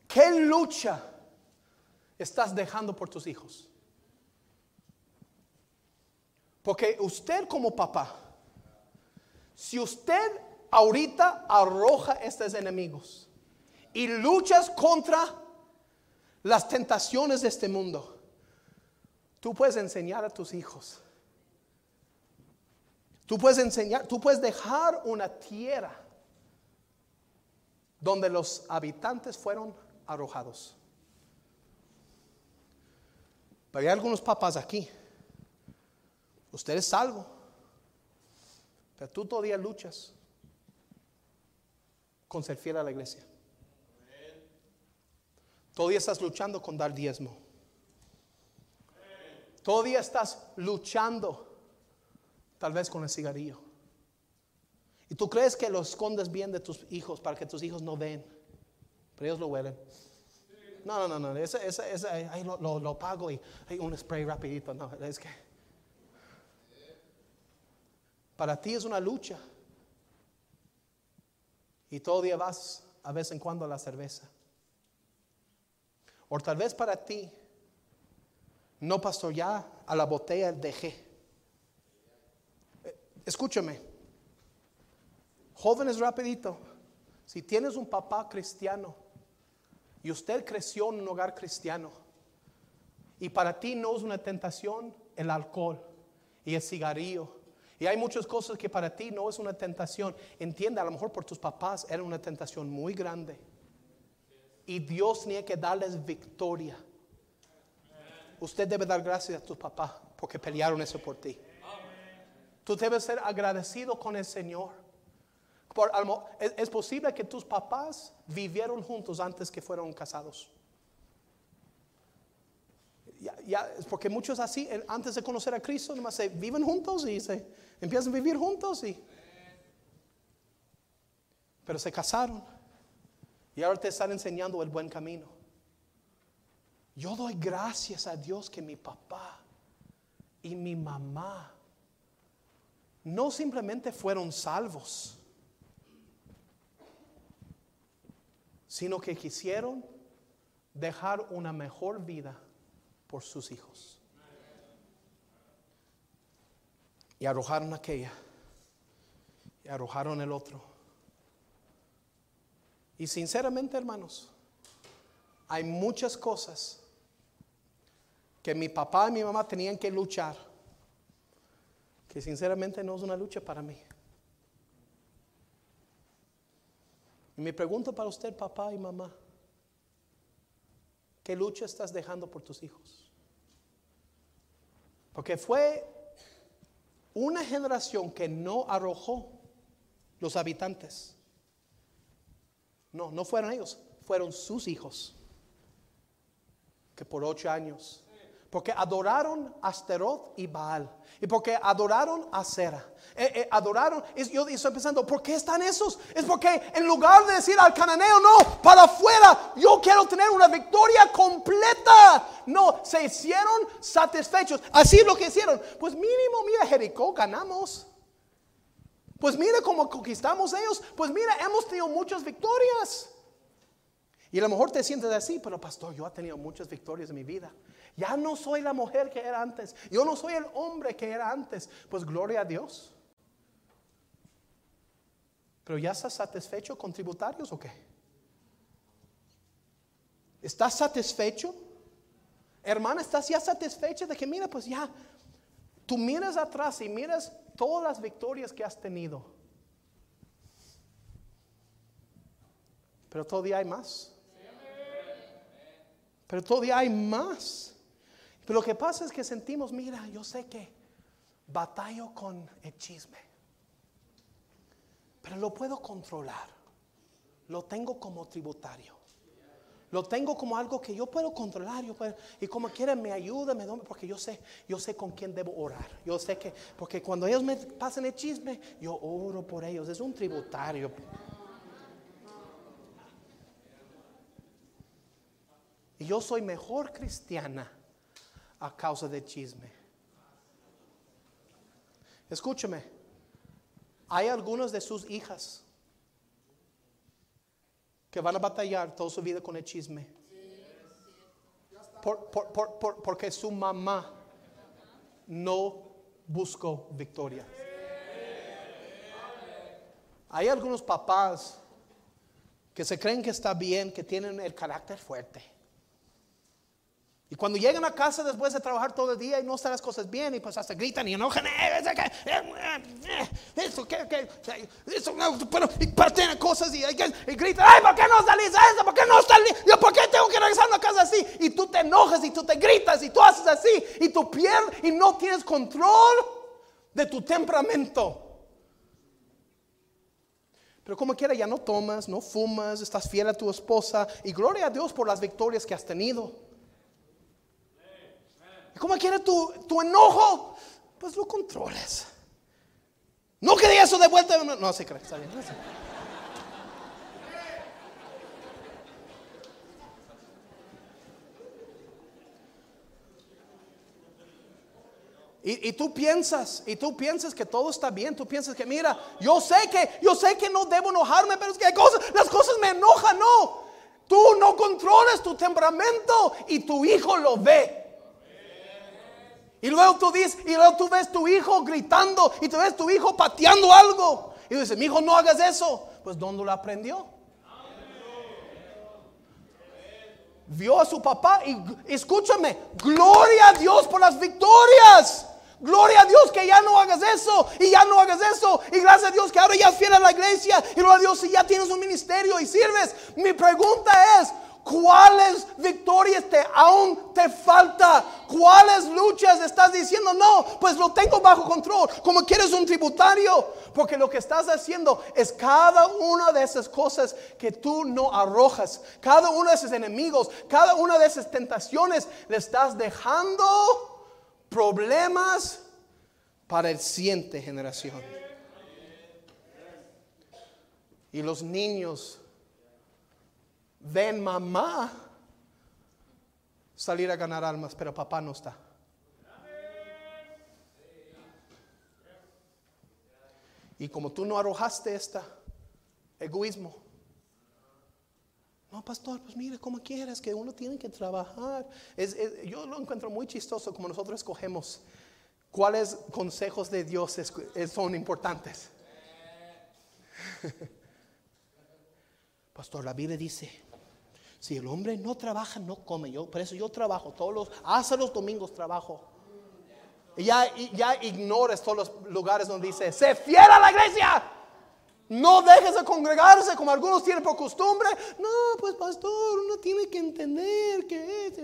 ¿qué lucha estás dejando por tus hijos? Porque usted como papá, si usted ahorita arroja estos enemigos y luchas contra las tentaciones de este mundo, tú puedes enseñar a tus hijos. Tú puedes enseñar, tú puedes dejar una tierra donde los habitantes fueron arrojados. Pero hay algunos papás aquí. Usted es salvo. Pero tú todavía luchas con ser fiel a la iglesia. Todavía estás luchando con dar diezmo. Todavía estás luchando tal vez con el cigarrillo. Y tú crees que lo escondes bien de tus hijos para que tus hijos no ven, pero ellos lo huelen. No, no, no, no, ese, ese, ese, ahí lo, pago y hay un spray rapidito. No, es que para ti es una lucha. Y todavía vas a vez en cuando a la cerveza. O tal vez para ti, no pasó ya a la botella dejé. Escúchame, jóvenes rapidito, si tienes un papá cristiano y usted creció en un hogar cristiano y para ti no es una tentación el alcohol y el cigarrillo. Y hay muchas cosas que para ti no es una tentación, entiende, a lo mejor por tus papás era una tentación muy grande. Y Dios tenía que darles victoria. Usted debe dar gracias a tus papás porque pelearon eso por ti. Tú debes ser agradecido con el Señor. Es, posible que tus papás vivieron juntos antes que fueron casados. Ya, porque muchos así, antes de conocer a Cristo, nomás se viven juntos y se empiezan a vivir juntos. Y, pero se casaron y ahora te están enseñando el buen camino. Yo doy gracias a Dios que mi papá y mi mamá no simplemente fueron salvos, sino que quisieron dejar una mejor vida por sus hijos. Y arrojaron aquella, y arrojaron el otro. Y sinceramente, hermanos, hay muchas cosas que mi papá y mi mamá tenían que luchar que sinceramente no es una lucha para mí. Y mi pregunta para usted, papá y mamá, ¿qué lucha estás dejando por tus hijos? Porque fue una generación que no arrojó los habitantes. No, no fueron ellos, fueron sus hijos, que por ocho años porque adoraron a Asteroth y Baal. Y porque adoraron a Sera. Eh, eh, adoraron. yo estoy pensando, ¿por qué están esos? Es porque en lugar de decir al cananeo, no, para afuera, yo quiero tener una victoria completa. No, se hicieron satisfechos. Así es lo que hicieron. Pues mínimo, mira, Jericó, ganamos. Pues mira cómo conquistamos ellos. Pues mira, hemos tenido muchas victorias. Y a lo mejor te sientes así, pero pastor, yo he tenido muchas victorias en mi vida. Ya no soy la mujer que era antes. Yo no soy el hombre que era antes. Pues gloria a Dios. Pero ya estás satisfecho con tributarios o qué? ¿Estás satisfecho? Hermana, ¿estás ya satisfecha de que mira, pues ya, tú miras atrás y miras todas las victorias que has tenido? Pero todavía hay más. Pero todavía hay más. Pero lo que pasa es que sentimos, mira, yo sé que batallo con el chisme. Pero lo puedo controlar. lo tengo como tributario. Lo tengo como algo que yo puedo controlar, y como quiera me ayuda, me porque yo sé, yo sé con quién debo orar. Yo sé que, porque cuando ellos me pasan el chisme, yo oro por ellos. Es un tributario. Yo soy mejor cristiana a causa del chisme. Escúcheme, hay algunas de sus hijas que van a batallar toda su vida con el chisme. Por- por- porque su mamá no buscó victoria. Hay algunos papás que se creen que está bien, que tienen el carácter fuerte. Y cuando llegan a casa después de trabajar todo el día y no están las cosas bien, y pues hasta gritan y enojan, "Eh, ese que, eh, eh, eso que, que, eso no, pero, y patean cosas y, y, gritan, ay, ¿por qué no salís a eso? ¿Por qué no salís? Yo, ¿por qué tengo que regresar a casa así? Y tú te enojas y tú te gritas y tú haces así y tú pierdes y no tienes control de tu temperamento. Pero como quiera, ya no tomas, no fumas, estás fiel a tu esposa y gloria a Dios por las victorias que has tenido. Y como quiera tu, tu enojo, pues lo controles. No quería eso de vuelta. No, se cree, está bien. Y, y tú piensas, y tú piensas que todo está bien, tú piensas que mira, yo sé que, yo sé que no debo enojarme, pero es que cosas, las cosas me enojan, no. Tú no controles tu temperamento y tu hijo lo ve. Y luego tú dices, y luego tú ves tu hijo gritando y tú ves tu hijo pateando algo. Y tú dices, mi hijo, no hagas eso. Pues ¿dónde lo aprendió? Vio a su papá y escúchame, gloria a Dios por las victorias. Gloria a Dios que ya no hagas eso y ya no hagas eso. Y gracias a Dios que ahora ya es fiel a la iglesia. Y gloria a Dios si ya tienes un ministerio y sirves. Mi pregunta es, ¿cuáles victorias te aún te falta? ¿Cuáles luchas estás diciendo? No, pues lo tengo bajo control. Como quieres un tributario. Porque lo que estás haciendo es cada una de esas cosas que tú no arrojas. Cada uno de esos enemigos, cada una de esas tentaciones, le estás dejando problemas para el siguiente generación. Y los niños ven mamá salir a ganar almas, pero papá no está. Y como tú no arrojaste esta egoísmo, no, pastor, pues mire, como quieras, que uno tiene que trabajar. Yo lo encuentro muy chistoso como nosotros escogemos cuáles consejos de Dios son importantes. <laughs> Pastor, la Biblia dice, si el hombre no trabaja, no come. Yo, por eso yo trabajo todos los, hasta los domingos trabajo. Y ya, ya ignores todos los lugares donde dice, sé fiel a la iglesia. No dejes de congregarse como algunos tienen por costumbre. No, pues pastor, uno tiene que entender que es.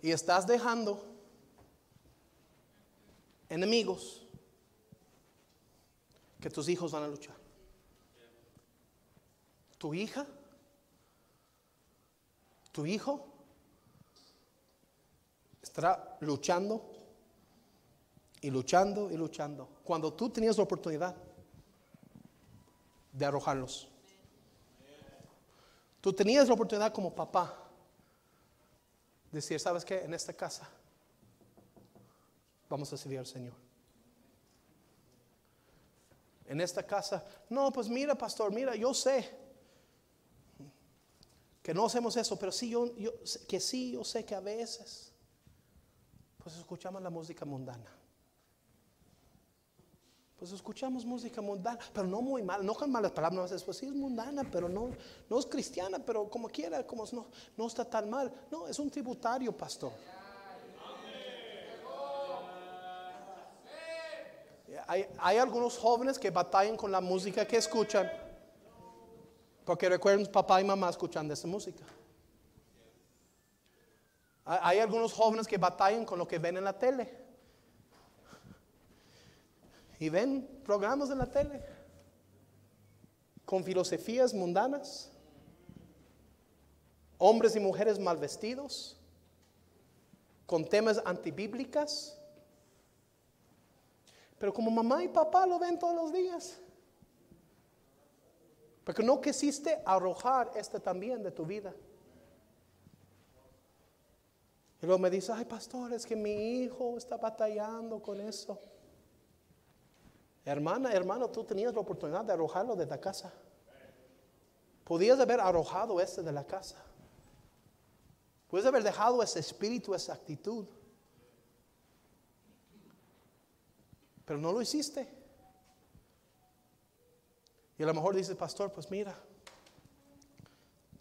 Y estás dejando enemigos que tus hijos van a luchar. Tu hija, tu hijo estará luchando y luchando y luchando. Cuando tú tenías la oportunidad de arrojarlos. Tú tenías la oportunidad como papá de decir, ¿sabes qué? En esta casa vamos a servir al Señor. En esta casa, no, pues mira, pastor, mira, yo sé que no hacemos eso, pero sí, yo, yo que sí, yo sé que a veces, pues escuchamos la música mundana. Pues escuchamos música mundana, pero no muy mal, no con malas palabras, pues sí es mundana, pero no, no es cristiana, pero como quiera, como no, no está tan mal. No, es un tributario, pastor. Hay, algunos jóvenes que batallan con la música que escuchan, porque recuerden, papá y mamá escuchan de esa música. Hay algunos jóvenes que batallan con lo que ven en la tele. Y ven programas en la tele con filosofías mundanas, hombres y mujeres mal vestidos, con temas antibíblicas. Pero como mamá y papá lo ven todos los días. Porque no quisiste arrojar este también de tu vida. Y luego me dice, ay pastor, es que mi hijo está batallando con eso. Hermana, hermano, tú tenías la oportunidad de arrojarlo de la casa. Podías haber arrojado este de la casa. Puedes haber dejado ese espíritu, esa actitud. Pero no lo hiciste. Y a lo mejor dices, pastor, pues mira,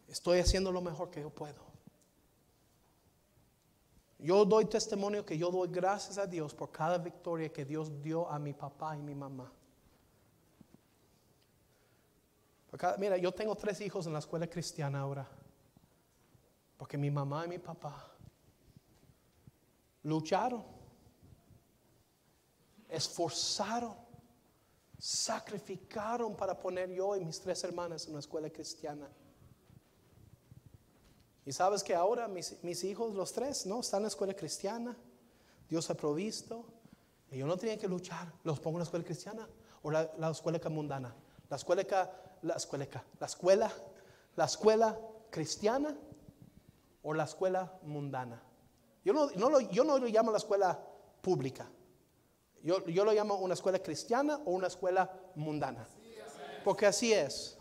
estoy haciendo lo mejor que yo puedo. Yo doy testimonio que yo doy gracias a Dios por cada victoria que Dios dio a mi papá y mi mamá. mira, yo tengo tres hijos en la escuela cristiana ahora. Porque mi mamá y mi papá lucharon, esforzaron, sacrificaron para poner yo y mis tres hermanas en una escuela cristiana. Y sabes que ahora mis, hijos, los tres, ¿no? Están en la escuela cristiana. Dios ha provisto. Y yo no tenía que luchar. Los pongo en la escuela cristiana o la, escuela mundana. La escuela, la escuela, la escuela, la escuela cristiana o la escuela mundana. Yo no, lo, yo no lo llamo la escuela pública. Yo, yo lo llamo una escuela cristiana o una escuela mundana. Porque así es.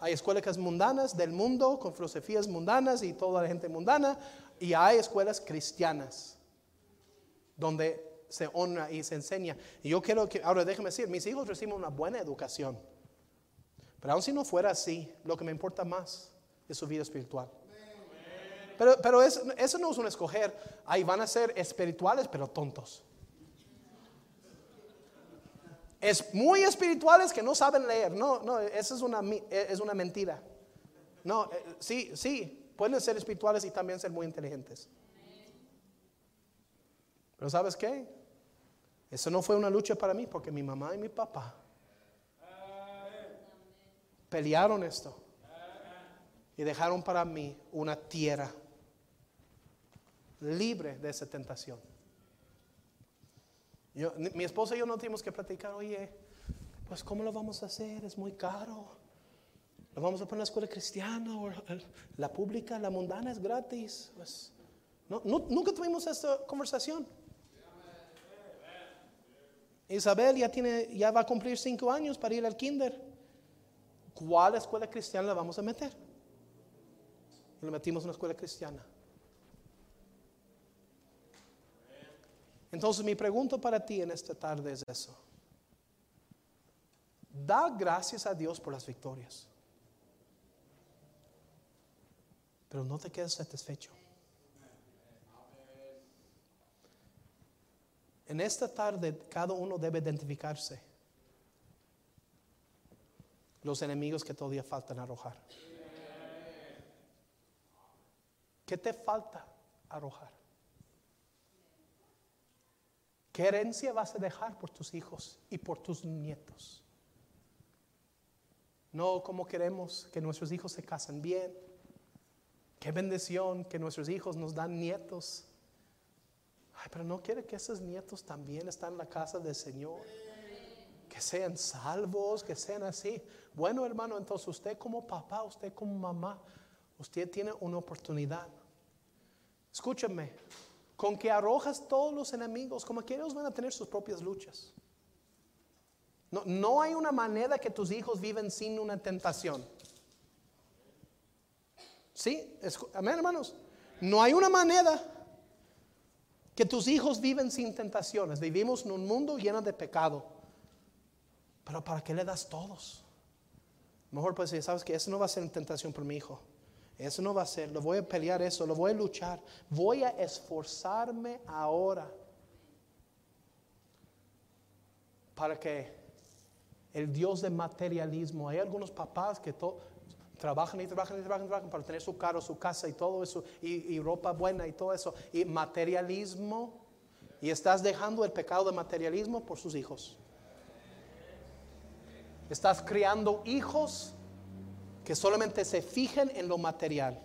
Hay escuelas mundanas del mundo con filosofías mundanas y toda la gente mundana. Y hay escuelas cristianas donde se honra y se enseña. Y yo quiero que, ahora déjeme decir, mis hijos reciben una buena educación. Pero aun si no fuera así, lo que me importa más es su vida espiritual. Pero, pero eso, eso no es un escoger. Ahí van a ser espirituales, pero tontos es muy espirituales que no saben leer. No, no, eso es una, es una mentira. No, eh, sí, sí, pueden ser espirituales y también ser muy inteligentes. Pero ¿sabes qué? Eso no fue una lucha para mí porque mi mamá y mi papá pelearon esto y dejaron para mí una tierra libre de esa tentación mi esposa y yo no tenemos que platicar, oye, pues ¿cómo lo vamos a hacer? Es muy caro. ¿Lo vamos a poner en la escuela cristiana o la pública, la mundana es gratis? Pues, no, nunca tuvimos esta conversación. Isabel ya, tiene, ya va a cumplir cinco años para ir al kinder. ¿Cuál escuela cristiana la vamos a meter? Y lo metimos en una escuela cristiana. Entonces mi pregunta para ti en esta tarde es eso. Da gracias a Dios por las victorias. Pero no te quedes satisfecho. En esta tarde cada uno debe identificarse los enemigos que todavía faltan arrojar. ¿Qué te falta arrojar? ¿Qué herencia vas a dejar por tus hijos y por tus nietos? No como queremos que nuestros hijos se casen bien. Qué bendición que nuestros hijos nos dan nietos. Ay, pero no quiere que esos nietos también estén en la casa del Señor. Que sean salvos, que sean así. Bueno, hermano, entonces usted como papá, usted como mamá, usted tiene una oportunidad. Escúchame, con que arrojas todos los enemigos, como que ellos van a tener sus propias luchas. No, no hay una manera que tus hijos viven sin una tentación. ¿Sí? Amén, hermanos. No hay una manera que tus hijos viven sin tentaciones. Vivimos en un mundo lleno de pecado. Pero ¿para qué le das todos? Mejor pues sabes que eso no va a ser una tentación por mi hijo. Eso no va a ser, lo voy a pelear eso, lo voy a luchar. Voy a esforzarme ahora para que el Dios de materialismo, hay algunos papás que trabajan y trabajan y trabajan, trabajan para tener su carro, su casa y todo eso, y, y ropa buena y todo eso, y materialismo, y estás dejando el pecado de materialismo por sus hijos. Estás criando hijos que solamente se fijen en lo material,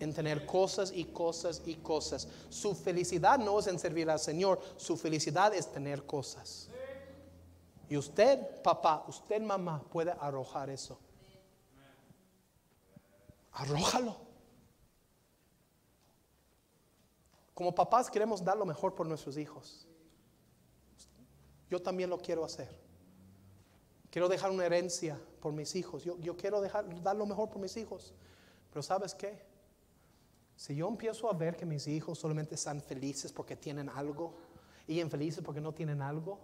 en tener cosas y cosas y cosas. Su felicidad no es en servir al Señor, su felicidad es tener cosas. Y usted, papá, usted, mamá, puede arrojar eso. Arrójalo. Como papás queremos dar lo mejor por nuestros hijos. Yo también lo quiero hacer. Quiero dejar una herencia por mis hijos. Yo, yo quiero dejar, dar lo mejor por mis hijos. Pero ¿sabes qué? Si yo empiezo a ver que mis hijos solamente están felices porque tienen algo y infelices porque no tienen algo,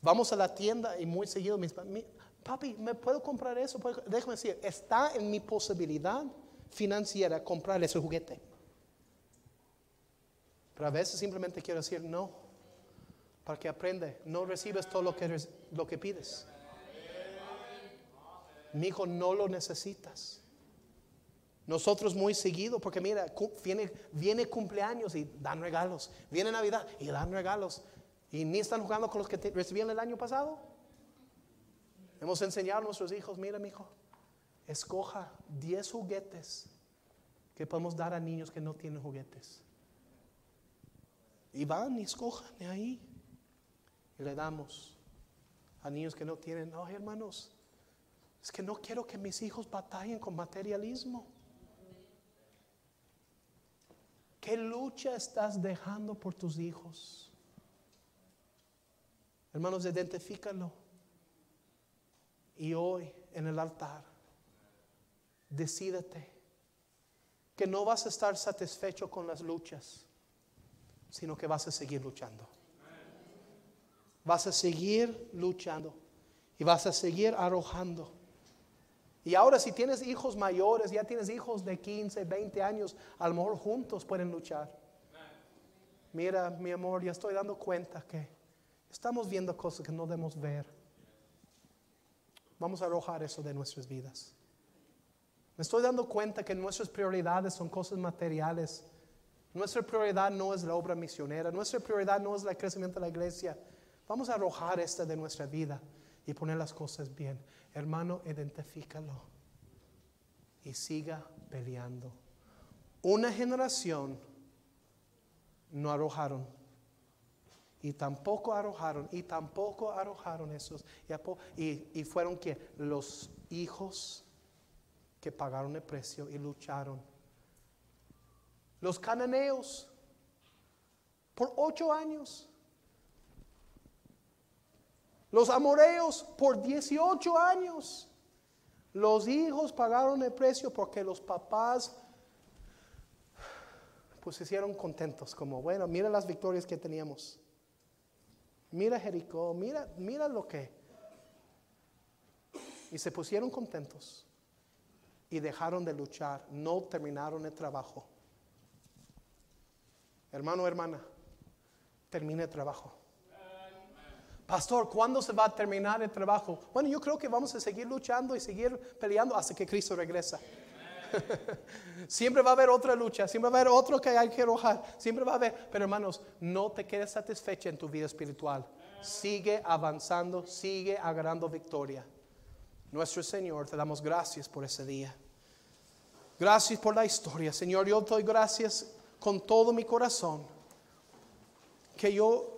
vamos a la tienda y muy seguido mis papi, ¿me puedo comprar eso? Déjame decir, está en mi posibilidad financiera comprar ese juguete. Pero a veces simplemente quiero decir no, para que aprende, no recibes todo lo que, lo que pides. Mi hijo no lo necesitas. Nosotros muy seguido, porque mira, viene, viene cumpleaños y dan regalos, viene Navidad y dan regalos, y ni están jugando con los que recibieron el año pasado. Hemos enseñado a nuestros hijos, mira mi hijo, escoja 10 juguetes que podemos dar a niños que no tienen juguetes. Y van y escojan de ahí. Y le damos a niños que no tienen, no hermanos, es que no quiero que mis hijos batallen con materialismo. ¿Qué lucha estás dejando por tus hijos? Hermanos, identifícalo. Y hoy en el altar, decídete que no vas a estar satisfecho con las luchas, sino que vas a seguir luchando. Vas a seguir luchando y vas a seguir arrojando. Y ahora si tienes hijos mayores, ya tienes hijos de 15, 20 años, a lo mejor juntos pueden luchar. Mira, mi amor, ya estoy dando cuenta que estamos viendo cosas que no debemos ver. Vamos a arrojar eso de nuestras vidas. Me estoy dando cuenta que nuestras prioridades son cosas materiales. Nuestra prioridad no es la obra misionera, nuestra prioridad no es el crecimiento de la iglesia. Vamos a arrojar esta de nuestra vida y poner las cosas bien. Hermano, identifícalo y siga peleando. Una generación no arrojaron y tampoco arrojaron, y tampoco arrojaron esos. Y, y fueron que los hijos que pagaron el precio y lucharon. Los cananeos, por ocho años. Los amoreos, por 18 años. Los hijos pagaron el precio porque los papás pues se hicieron contentos, como bueno, mira las victorias que teníamos mira Jericó, mira, mira lo que. Y se pusieron contentos y dejaron de luchar, no terminaron el trabajo. Hermano, hermana, termine el trabajo. Pastor, ¿cuándo se va a terminar el trabajo? Bueno, yo creo que vamos a seguir luchando y seguir peleando hasta que Cristo regresa. <laughs> siempre va a haber otra lucha, siempre va a haber otro que hay que arrojar, siempre va a haber. Pero hermanos, no te quedes satisfecha en tu vida espiritual. Sigue avanzando, sigue agarrando victoria. Nuestro Señor, te damos gracias por ese día. Gracias por la historia. Señor, yo te doy gracias con todo mi corazón. Que yo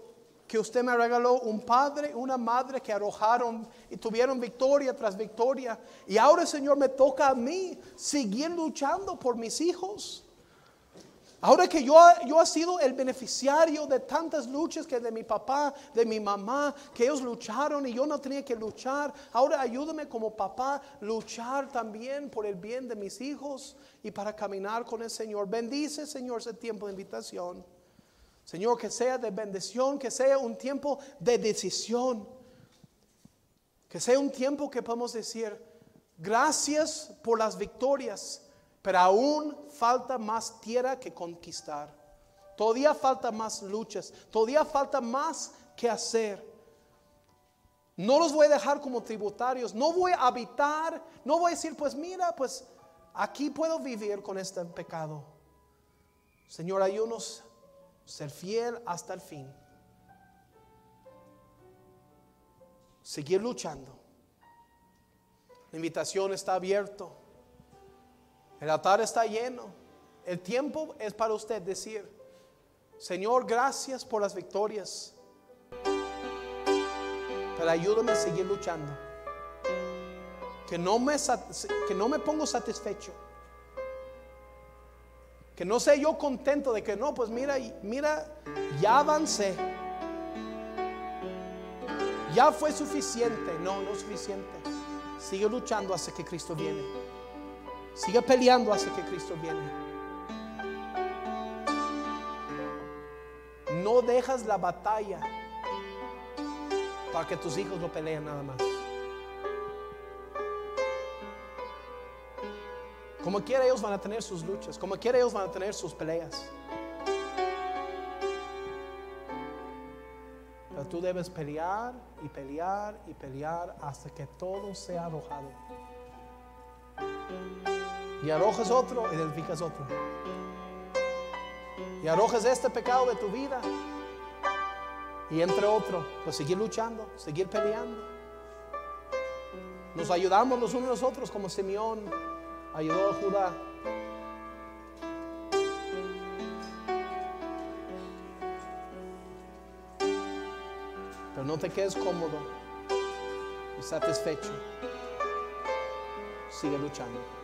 que usted me regaló un padre, una madre que arrojaron y tuvieron victoria tras victoria. Y ahora, Señor, me toca a mí seguir luchando por mis hijos. Ahora que yo, yo he sido el beneficiario de tantas luchas que de mi papá, de mi mamá, que ellos lucharon y yo no tenía que luchar. Ahora ayúdame como papá luchar también por el bien de mis hijos y para caminar con el Señor. Bendice, Señor, ese tiempo de invitación. Señor, que sea de bendición, que sea un tiempo de decisión. Que sea un tiempo que podamos decir, gracias por las victorias, pero aún falta más tierra que conquistar. Todavía falta más luchas, todavía falta más que hacer. No los voy a dejar como tributarios. No voy a habitar. No voy a decir, pues mira, pues aquí puedo vivir con este pecado. Señor, ayúdanos ser fiel hasta el fin. Seguir luchando. La invitación está abierto. El altar está lleno. El tiempo es para usted decir, Señor, gracias por las victorias. Pero ayúdame a seguir luchando. Que no me, que no me pongo satisfecho. Que no sea yo contento de que no, pues mira, mira, ya avancé. Ya fue suficiente. No, no es suficiente. Sigue luchando hasta que Cristo viene. Sigue peleando hasta que Cristo viene. No dejas la batalla para que tus hijos lo peleen nada más. Como quiera ellos van a tener sus luchas, como quiera ellos van a tener sus peleas. Pero tú debes pelear y pelear y pelear hasta que todo sea arrojado. Y arrojas otro, identificas otro. Y arrojas este pecado de tu vida. Y entre otro, pues seguir luchando, seguir peleando. Nos ayudamos los unos a los otros como Simeón ayudó a Judá. Pero no te quedes cómodo y satisfecho. Sigue luchando.